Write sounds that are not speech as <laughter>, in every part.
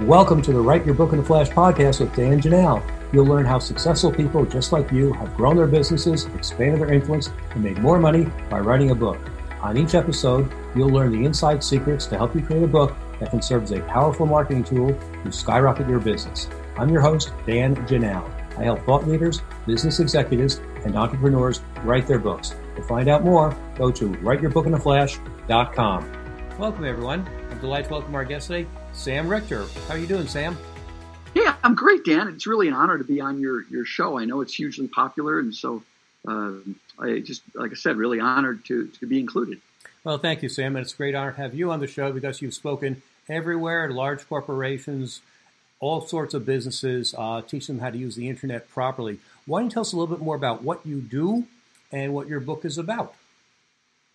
Welcome to the Write Your Book in a Flash podcast with Dan Janal. You'll learn how successful people just like you have grown their businesses, expanded their influence, and made more money by writing a book. On each episode, you'll learn the inside secrets to help you create a book that can serve as a powerful marketing tool to skyrocket your business. I'm your host, Dan Janal. I help thought leaders, business executives, and entrepreneurs write their books. To find out more, go to writeyourbookinaflash.com. Welcome, everyone. I'm delighted to welcome our guest today, Sam Richter. How are you doing, Sam? Yeah, I'm great, Dan. It's really an honor to be on your, your show. I know it's hugely popular, and so uh, I just, like I said, really honored to, to be included. Well, thank you, Sam. And it's a great honor to have you on the show because you've spoken everywhere, large corporations, all sorts of businesses, uh, teach them how to use the internet properly. Why don't you tell us a little bit more about what you do and what your book is about?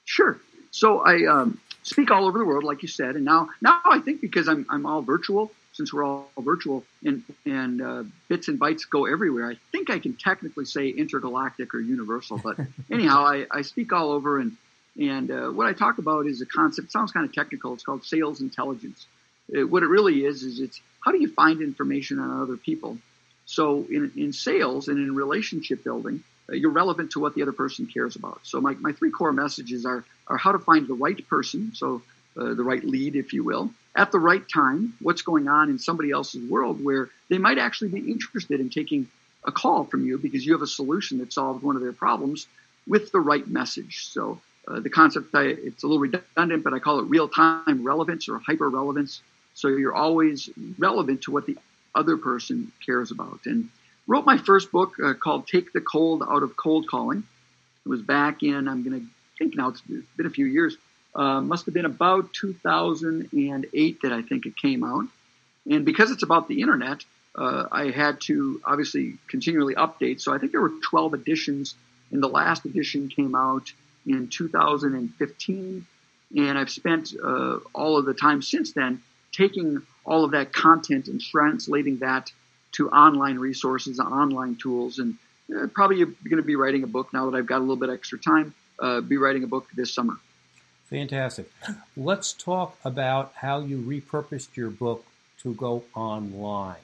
Sure. So I um, speak all over the world, like you said, and now now I think because I'm I'm all virtual, since we're all virtual and and uh, bits and bytes go everywhere. I think I can technically say intergalactic or universal, but <laughs> anyhow, I, I speak all over, and and uh, what I talk about is a concept. sounds kind of technical. It's called sales intelligence. It, what it really is is it's how do you find information on other people. So in in sales and in relationship building, uh, you're relevant to what the other person cares about. So my, my three core messages are are how to find the right person, so uh, the right lead, if you will, at the right time, what's going on in somebody else's world where they might actually be interested in taking a call from you because you have a solution that solved one of their problems with the right message. So uh, the concept, I, it's a little redundant, but I call it real-time relevance or hyper-relevance. So you're always relevant to what the other person cares about. And wrote my first book uh, called Take the Cold Out of Cold Calling. It was back in, I'm going to think now it's been a few years, uh, must have been about 2008 that I think it came out. And because it's about the internet, uh, I had to obviously continually update. So I think there were 12 editions, and the last edition came out in 2015. And I've spent uh, all of the time since then taking all of that content and translating that to online resources, online tools, and uh, probably going to be writing a book now that I've got a little bit extra time. Uh, be writing a book this summer. Fantastic. Let's talk about how you repurposed your book to go online.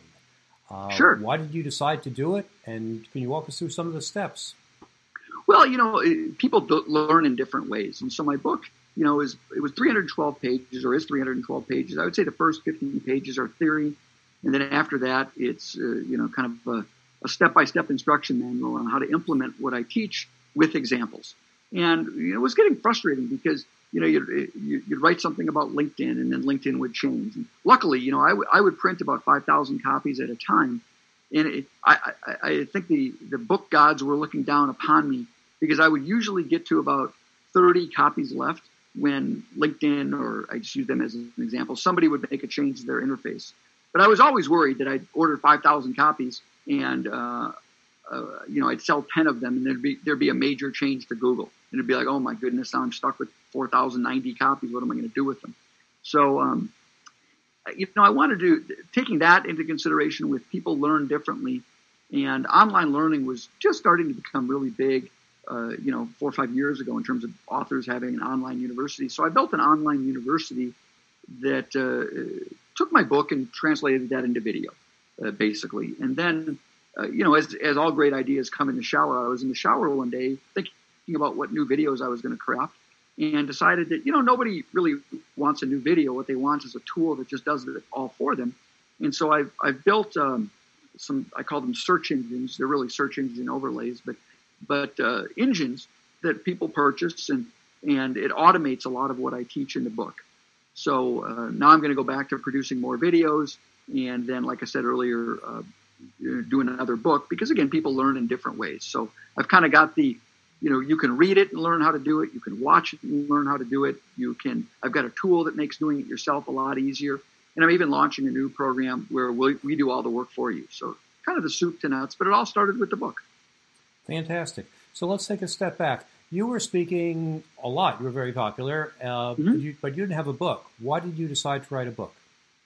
Uh, sure. Why did you decide to do it? And can you walk us through some of the steps? Well, you know, people learn in different ways. And so my book, you know, is it was 312 pages or is 312 pages. I would say the first 15 pages are theory. And then after that, it's, uh, you know, kind of a step by step instruction manual on how to implement what I teach with examples. And you know, it was getting frustrating because you know, you'd, you'd write something about LinkedIn and then LinkedIn would change. And luckily, you know, I, w- I would print about 5,000 copies at a time. And it, I, I, I think the, the book gods were looking down upon me because I would usually get to about 30 copies left when LinkedIn, or I just use them as an example, somebody would make a change to their interface. But I was always worried that I'd order 5,000 copies and, uh, uh, you know, I'd sell 10 of them and there'd be, there'd be a major change to Google. And it'd be like, oh my goodness, now I'm stuck with 4,090 copies. What am I going to do with them? So, um, you know, I wanted to taking that into consideration with people learn differently, and online learning was just starting to become really big. Uh, you know, four or five years ago in terms of authors having an online university. So I built an online university that uh, took my book and translated that into video, uh, basically. And then, uh, you know, as, as all great ideas come in the shower, I was in the shower one day thinking about what new videos I was going to craft and decided that, you know, nobody really wants a new video. What they want is a tool that just does it all for them. And so I've, I've built um, some, I call them search engines. They're really search engine overlays, but, but uh, engines that people purchase and, and it automates a lot of what I teach in the book. So uh, now I'm going to go back to producing more videos. And then, like I said earlier, uh, doing another book because again, people learn in different ways. So I've kind of got the you know, you can read it and learn how to do it. You can watch it and learn how to do it. You can, I've got a tool that makes doing it yourself a lot easier. And I'm even launching a new program where we, we do all the work for you. So kind of the soup to nuts, but it all started with the book. Fantastic. So let's take a step back. You were speaking a lot. You were very popular, uh, mm-hmm. but, you, but you didn't have a book. Why did you decide to write a book?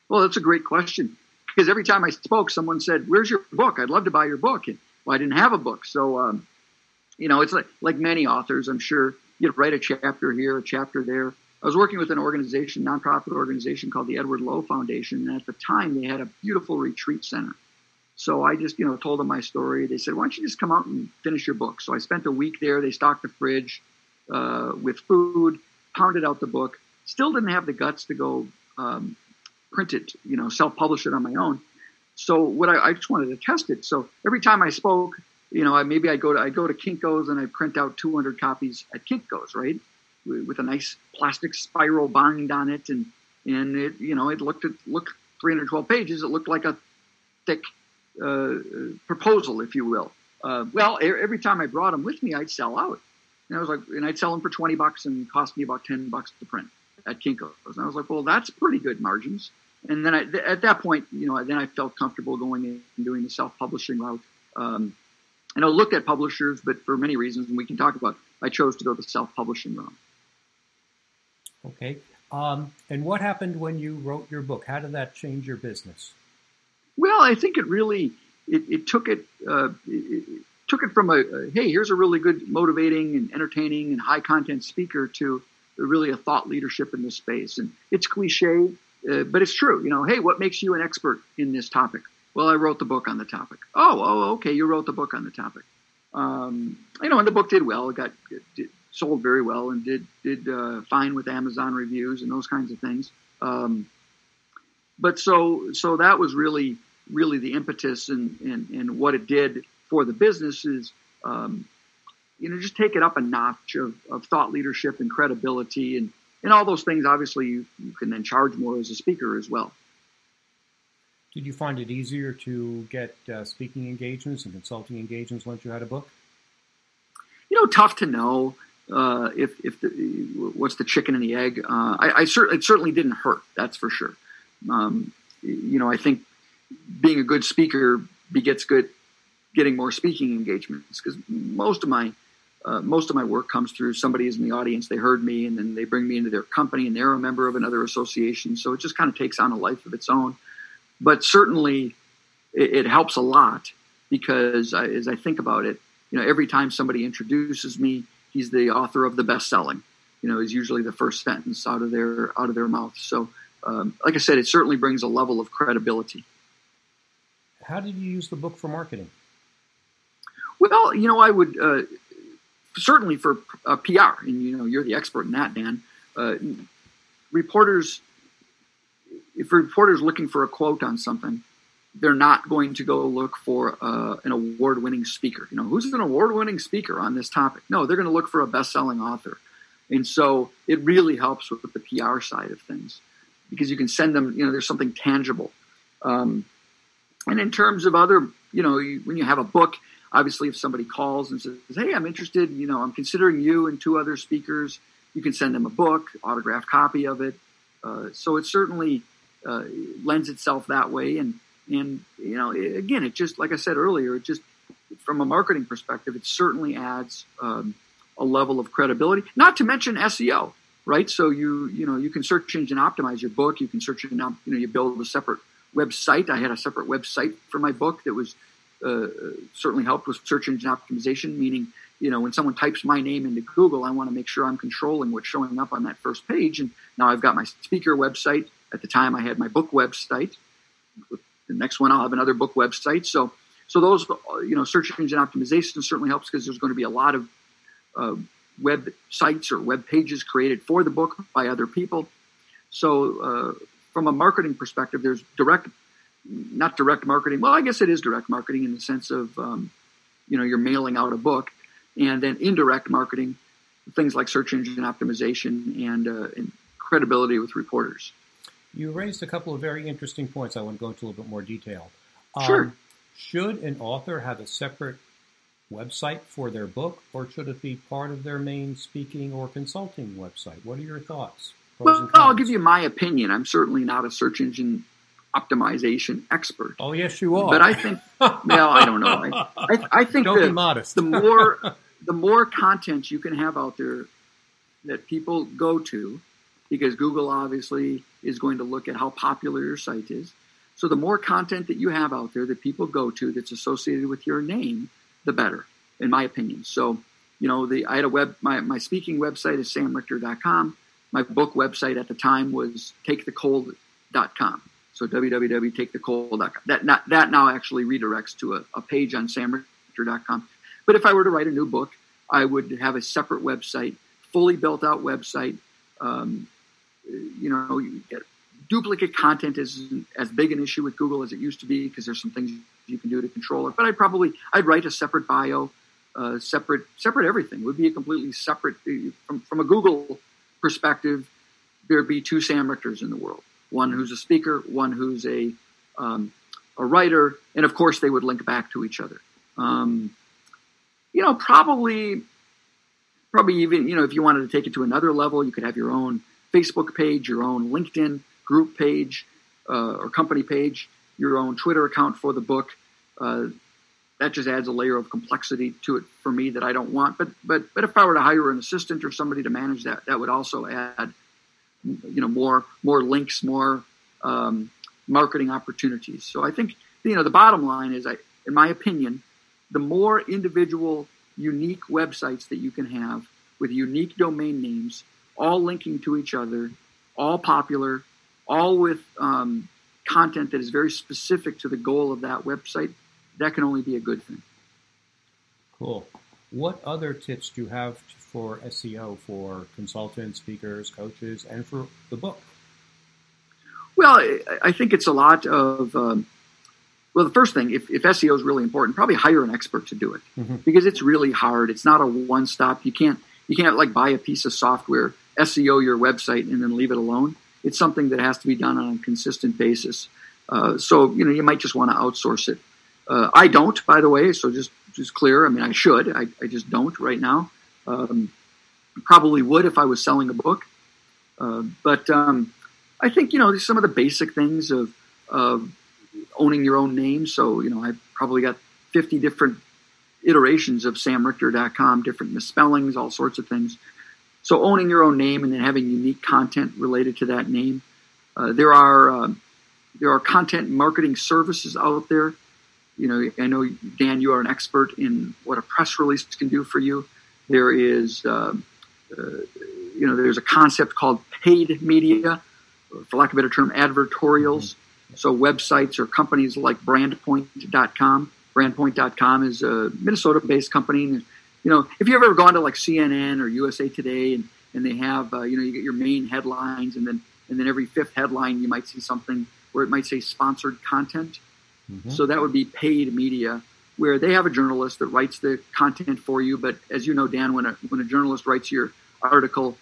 Well, that's a great question. Because every time I spoke, someone said, "Where's your book? I'd love to buy your book." And well, I didn't have a book, so um, you know, it's like like many authors, I'm sure you write a chapter here, a chapter there, I was working with an organization, nonprofit organization called the Edward Lowe Foundation, and at the time they had a beautiful retreat center. So I just, you know, told them my story. They said, "Why don't you just come out and finish your book?" So I spent a week there. They stocked the fridge uh, with food, pounded out the book. Still didn't have the guts to go um, print it, you know, self-publish it on my own. So what I, I, just wanted to test it. So every time I spoke, you know, I, maybe I go to I go to Kinko's and I print out 200 copies at Kinko's, right, with a nice plastic spiral bind on it, and and it, you know, it looked at looked 312 pages. It looked like a thick proposal, if you will. Uh, well, every time I brought them with me, I'd sell out, and I was like, and I'd sell them for 20 bucks and cost me about 10 bucks to print at Kinko's. And I was like, well, that's pretty good margins. And then I, at that point, you know, then I felt comfortable going in and doing the self-publishing route. Um, and I looked at publishers, but for many reasons, and we can talk about, I chose to go the self-publishing route. Okay. Um, and what happened when you wrote your book? How did that change your business? Well, I think it really it, it took it, uh, it, took it from a, a, hey here's a really good motivating and entertaining and high content speaker to really a thought leadership in this space. And it's cliche, uh, but it's true. You know, hey, what makes you an expert in this topic? Well, I wrote the book on the topic. Oh, oh, okay, you wrote the book on the topic. Um, you know, and the book did well. It got it did, sold very well and did did uh, fine with Amazon reviews and those kinds of things. Um, but so so that was really really the impetus and and, and what it did for the business is um, you know, just take it up a notch of, of thought leadership and credibility and, and all those things. Obviously, you, you can then charge more as a speaker as well. Did you find it easier to get uh, speaking engagements and consulting engagements once you had a book? You know, tough to know uh, if if the, what's the chicken and the egg. Uh, I, I certainly it certainly didn't hurt. That's for sure. Um, you know, I think being a good speaker begets good getting more speaking engagements because most of my uh, most of my work comes through somebody is in the audience, they heard me, and then they bring me into their company, and they're a member of another association. So it just kind of takes on a life of its own. But certainly, it, it helps a lot because I, as I think about it, you know, every time somebody introduces me, he's the author of the best-selling. You know, is usually the first sentence out of their out of their mouth. So, um, like I said, it certainly brings a level of credibility. How did you use the book for marketing? Well, you know, I would. Uh, certainly for uh, PR, and you know you're the expert in that, Dan. Uh, reporters, if a reporter's looking for a quote on something, they're not going to go look for uh, an award-winning speaker. You know, who's an award-winning speaker on this topic? No, they're going to look for a best-selling author, and so it really helps with the PR side of things because you can send them. You know, there's something tangible. Um, and in terms of other, you know, you, when you have a book obviously if somebody calls and says hey i'm interested you know i'm considering you and two other speakers you can send them a book autographed copy of it uh, so it certainly uh, lends itself that way and and you know again it just like i said earlier it just from a marketing perspective it certainly adds um, a level of credibility not to mention seo right so you you know you can search engine optimize your book you can search engine you know you build a separate website i had a separate website for my book that was uh, certainly helped with search engine optimization, meaning, you know, when someone types my name into Google, I want to make sure I'm controlling what's showing up on that first page. And now I've got my speaker website. At the time, I had my book website. The next one, I'll have another book website. So, so those, you know, search engine optimization certainly helps because there's going to be a lot of uh, web sites or web pages created for the book by other people. So, uh, from a marketing perspective, there's direct not direct marketing. Well, I guess it is direct marketing in the sense of, um, you know, you're mailing out a book, and then indirect marketing, things like search engine optimization and, uh, and credibility with reporters. You raised a couple of very interesting points. I want to go into a little bit more detail. Um, sure. Should an author have a separate website for their book, or should it be part of their main speaking or consulting website? What are your thoughts? Well, I'll give you my opinion. I'm certainly not a search engine optimization expert. Oh yes, you are. But I think, well, I don't know. I, I, I think don't be modest. the more the more content you can have out there that people go to, because Google obviously is going to look at how popular your site is. So the more content that you have out there that people go to that's associated with your name, the better, in my opinion. So, you know, the I had a web my, my speaking website is samrichter.com. my book website at the time was takethecold.com. So www.takethecold.com. That, not, that now actually redirects to a, a page on samrichter.com. But if I were to write a new book, I would have a separate website, fully built out website. Um, you know, you get, duplicate content isn't as big an issue with Google as it used to be because there's some things you can do to control it. But I'd probably I'd write a separate bio, uh, separate separate everything. It would be a completely separate from from a Google perspective. There'd be two Sam Richters in the world: one who's a speaker, one who's a um, a writer, and of course they would link back to each other. Um, you know, probably probably even you know if you wanted to take it to another level, you could have your own Facebook page, your own LinkedIn group page uh, or company page, your own Twitter account for the book. Uh, that just adds a layer of complexity to it for me that I don't want. But but but if I were to hire an assistant or somebody to manage that, that would also add you know more more links, more um, marketing opportunities. So I think you know the bottom line is, I, in my opinion, the more individual, unique websites that you can have with unique domain names, all linking to each other, all popular, all with um, content that is very specific to the goal of that website, that can only be a good thing. Cool. What other tips do you have for SEO for consultants, speakers, coaches, and for the book? Well, I think it's a lot of. Um, well, the first thing, if, if, SEO is really important, probably hire an expert to do it mm-hmm. because it's really hard. It's not a one stop. You can't you can't like buy a piece of software, SEO your website, and then leave it alone it's something that has to be done on a consistent basis. Uh, so you know you might just want to outsource it. Uh, I don't, by the way. So just just clear. I mean, I should. I, I just don't right now. Um, probably would if I was selling a book. Uh, but um, I think you know some of the basic things of, of owning your own name. So you know I've probably got 50 different iterations of samrichter.com, different misspellings, all sorts of things. So owning your own name and then having unique content related to that name. Uh, there are uh, there are content marketing services out there. You know, I know Dan, you are an expert in what a press release can do for you. There is, uh, uh you know, there's a concept called paid media, for lack of a better term, advertorials. Mm-hmm. So websites or companies like Brandpoint.com. Brandpoint.com is a Minnesota-based company you know, if you've ever gone to like CNN or USA Today and, and they have, uh, you know, you get your main headlines and then, and then every fifth headline you might see something where it might say sponsored content. Mm-hmm. So that would be paid media where they have a journalist that writes the content for you. But as you know, Dan, when a, when a journalist writes your article,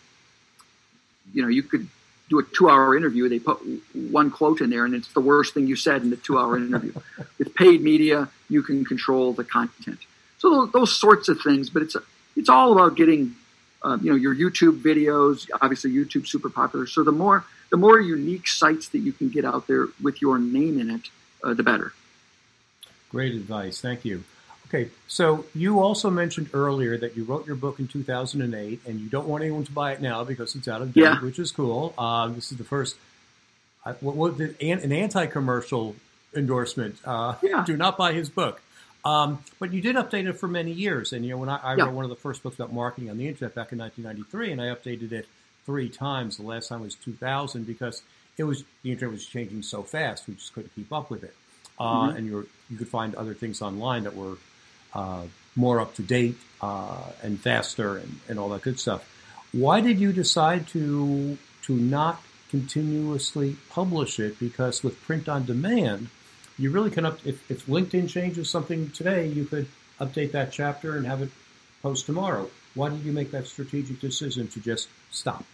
you know, you could do a two hour interview. They put one quote in there and it's the worst thing you said in the two hour interview. <laughs> With paid media, you can control the content. So those, those sorts of things. But it's it's all about getting uh, you know your YouTube videos. Obviously, YouTube's super popular. So the more the more unique sites that you can get out there with your name in it, uh, the better. Great advice. Thank you. Okay, so you also mentioned earlier that you wrote your book in 2008, and you don't want anyone to buy it now because it's out of date, yeah. which is cool. Uh, this is the first, uh, what, what an, anti-commercial endorsement. Uh, yeah. Do not buy his book. Um, but you did update it for many years, and you know when I, I yeah. wrote one of the first books about marketing on the internet back in 1993, and I updated it three times. The last time was 2000 because it was the internet was changing so fast, we just couldn't keep up with it. Uh, mm-hmm. And you you could find other things online that were uh, more up to date uh, and faster and, and all that good stuff. Why did you decide to to not continuously publish it? Because with print on demand, you really can up if, if LinkedIn changes something today, you could update that chapter and have it post tomorrow. Why did you make that strategic decision to just stop?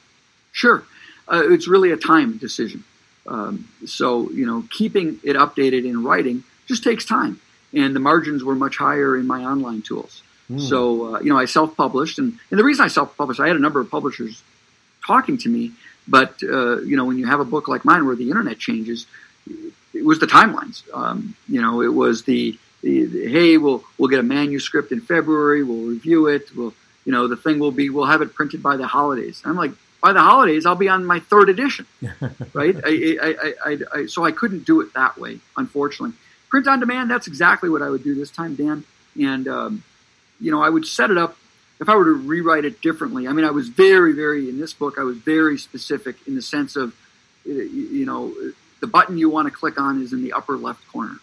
Sure, uh, it's really a time decision. Um, so you know, keeping it updated in writing just takes time, and the margins were much higher in my online tools. Mm. So uh, you know, I self-published, and, and the reason I self-published, I had a number of publishers talking to me, but uh, you know, when you have a book like mine where the internet changes, it was the timelines. Um, you know, it was the, the, the, hey, we'll we'll get a manuscript in February. We'll review it. We'll you know the thing will be we'll have it printed by the holidays. I'm like by the holidays I'll be on my third edition, <laughs> right? I, I, I, I, so I couldn't do it that way, unfortunately. Print on demand. That's exactly what I would do this time, Dan. And um, you know, I would set it up. if I were to rewrite it differently, I mean, I was very, very in this book. I was very specific in the sense of, you know, the button you want to click on is in the upper left corner,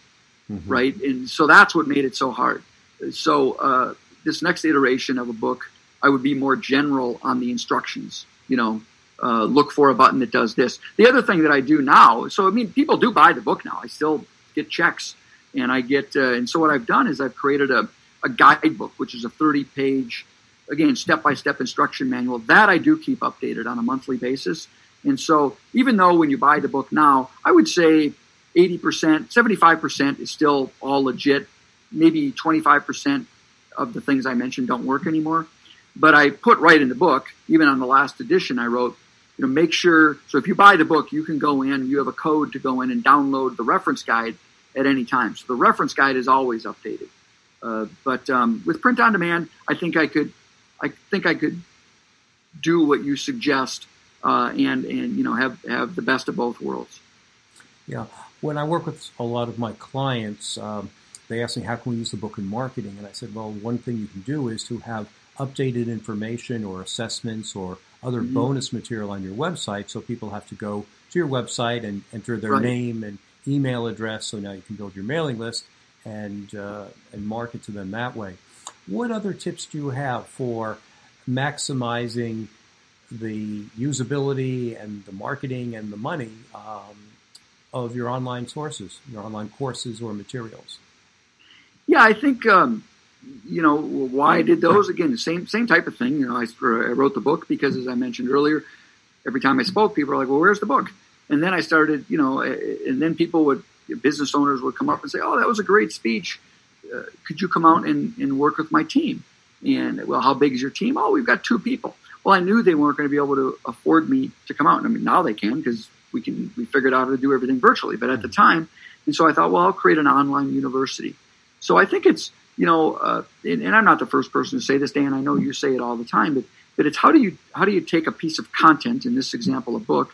mm-hmm. right? And so that's what made it so hard. So uh, this next iteration of a book, I would be more general on the instructions. You know, uh, look for a button that does this. The other thing that I do now, so I mean, people do buy the book now. I still get checks, and I get, uh, and so what I've done is I've created a, a guidebook, which is a 30 page, again, step by step instruction manual. That I do keep updated on a monthly basis. And so even though when you buy the book now, I would say 80%, 75% is still all legit. Maybe 25% of the things I mentioned don't work anymore. But I put right in the book, even on the last edition, I wrote, you know, make sure. So if you buy the book, you can go in, you have a code to go in and download the reference guide at any time. So the reference guide is always updated. Uh, but um, with print on demand, I think I could, I think I could do what you suggest, uh, and and you know have have the best of both worlds. Yeah, when I work with a lot of my clients, um, they ask me how can we use the book in marketing, and I said, well, one thing you can do is to have updated information or assessments or other mm-hmm. bonus material on your website. So people have to go to your website and enter their right. name and email address. So now you can build your mailing list and uh, and market to them that way. What other tips do you have for maximizing the usability and the marketing and the money um, of your online sources, your online courses or materials? Yeah, I think um, you know, why I did those again, the same same type of thing. You know, I, I wrote the book because, as I mentioned earlier, every time I spoke, people were like, "Well, where's the book?" And then I started, you know, and then people would, business owners would come up and say, "Oh, that was a great speech. Uh, could you come out and, and work with my team?" And well, how big is your team? Oh, we've got two people. Well, I knew they weren't going to be able to afford me to come out. And I mean, now they can because we can. We figured out how to do everything virtually. But at the time, and so I thought, well, I'll create an online university. So I think it's you know, uh, and, and, I'm not the first person to say this, Dan. I know you say it all the time, but but it's how do you how do you take a piece of content, in this example, a book,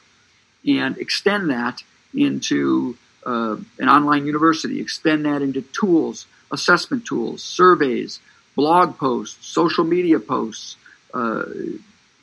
and extend that into uh, an online university, extend that into tools, assessment tools, surveys, blog posts, social media posts, uh,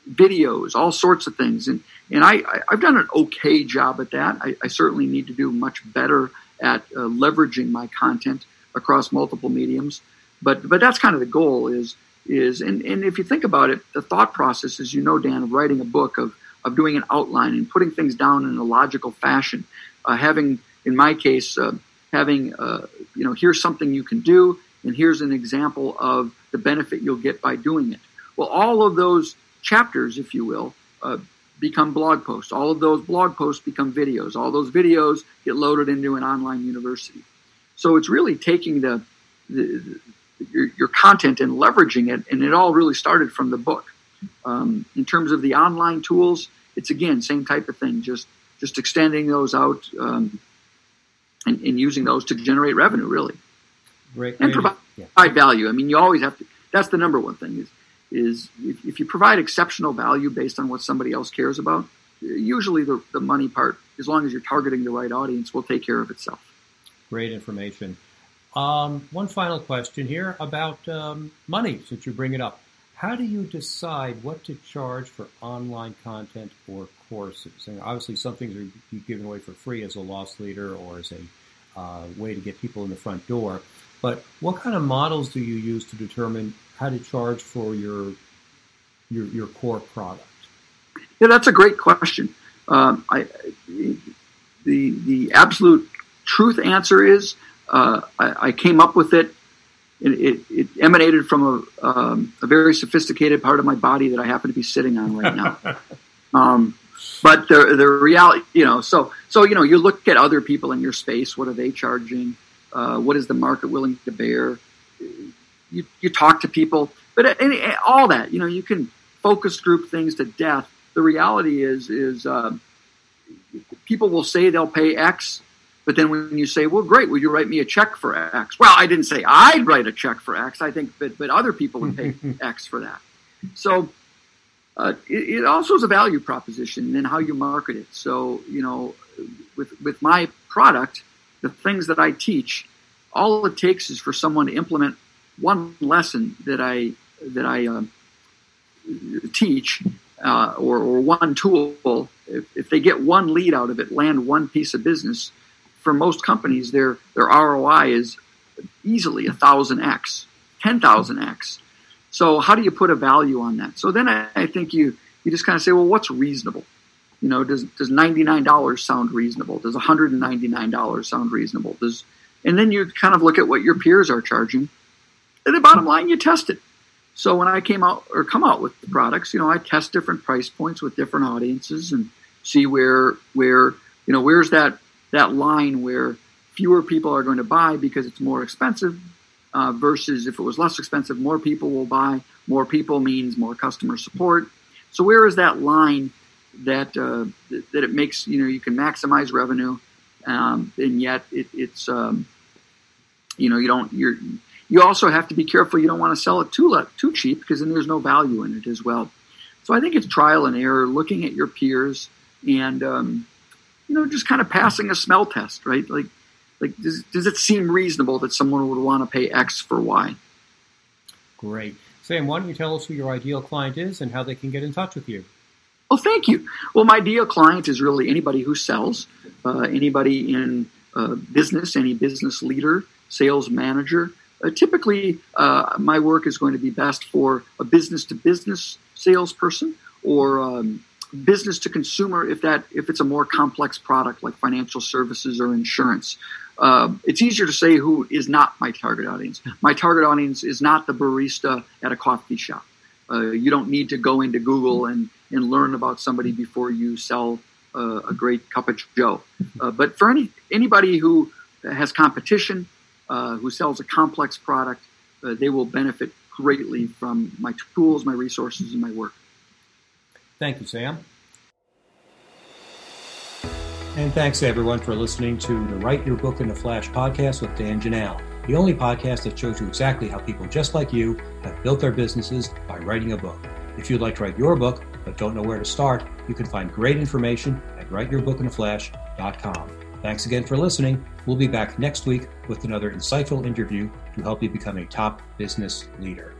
videos, all sorts of things, and and I, I've done an okay job at that. I, I certainly need to do much better at uh, leveraging my content across multiple mediums. But but that's kind of the goal is is and, and if you think about it, the thought process, as you know, Dan, of writing a book of of doing an outline and putting things down in a logical fashion, uh, having in my case uh, having uh, you know here's something you can do and here's an example of the benefit you'll get by doing it. Well, all of those chapters, if you will, uh, become blog posts. All of those blog posts become videos. All those videos get loaded into an online university. So it's really taking the, the your, your, content and leveraging it, and it all really started from the book. Um, in terms of the online tools, it's again same type of thing, just just extending those out um, and, and, using those to generate revenue, really, right, and provide, yeah. value. I mean, you always have to. That's the number one thing is is if, if you provide exceptional value based on what somebody else cares about, usually the, the money part, as long as you're targeting the right audience, will take care of itself. Great information. Um, one final question here about um, money, since you bring it up. How do you decide what to charge for online content or courses? And obviously, some things are given away for free as a loss leader or as a uh, way to get people in the front door. But what kind of models do you use to determine how to charge for your your, your core product? Yeah, that's a great question. Um, I, the the absolute truth answer is uh, I, I, came up with it. It, it, it emanated from a, um, a, very sophisticated part of my body that I happen to be sitting on right now. <laughs> um, but the the reality, you know, so so you know, you look at other people in your space. What are they charging? Uh, what is the market willing to bear? You you talk to people, but any, all that, you know, you can focus group things to death. The reality is is uh, people will say they'll pay X but then when you say, well, great, will you write me a check for X? Well, I didn't say I'd write a check for X. I think, but, but other people would pay <laughs> X for that. So uh, it, it, also is a value proposition and how you market it. So, you know, with, with my product, the things that I teach, all it takes is for someone to implement one lesson that I, that I, uh, teach uh, or, or, one tool, if, if, they get one lead out of it, land one piece of business, for most companies, their their ROI is easily a thousand x, ten thousand x. So how do you put a value on that? So then I, I think you you just kind of say, well, what's reasonable? You know, does does ninety nine dollars sound reasonable? Does one hundred and ninety nine dollars sound reasonable? Does and then you kind of look at what your peers are charging. And the bottom line, you test it. So when I came out or come out with the products, you know, I test different price points with different audiences and see where where you know where's that that line where fewer people are going to buy because it's more expensive uh, versus if it was less expensive, more people will buy. More people means more customer support. So where is that line that uh, that it makes you know you can maximize revenue, um, and yet it, it's um, you know you don't you're you also have to be careful you don't want to sell it too too cheap because then there's no value in it as well. So I think it's trial and error, looking at your peers and um, you know just kind of passing a smell test, right? Like like does, does it seem reasonable that someone would want to pay X for Y? Great. Sam, why don't you tell us who your ideal client is and how they can get in touch with you? Well, thank you. Well, my ideal client is really anybody who sells, uh, anybody in uh, business, any business leader, sales manager. Uh, typically, uh, my work is going to be best for a business to business salesperson or um, business to consumer if that if it's a more complex product like financial services or insurance. Uh, it's easier to say who is not my target audience. My target audience is not the barista at a coffee shop. Uh, you don't need to go into Google and, and learn about somebody before you sell uh, a great cup of Joe. Uh, but for any anybody who has competition, uh, who sells a complex product, uh, they will benefit greatly from my tools, my resources, and my work. Thank you, Sam. And thanks everyone for listening to the Write Your Book in a Flash podcast with Dan Janal, the only podcast that shows you exactly how people just like you have built their businesses by writing a book. If you'd like to write your book but don't know where to start, you can find great information at writeyourbookinaflash.com. Thanks again for listening. We'll be back next week with another insightful interview to help you become a top business leader.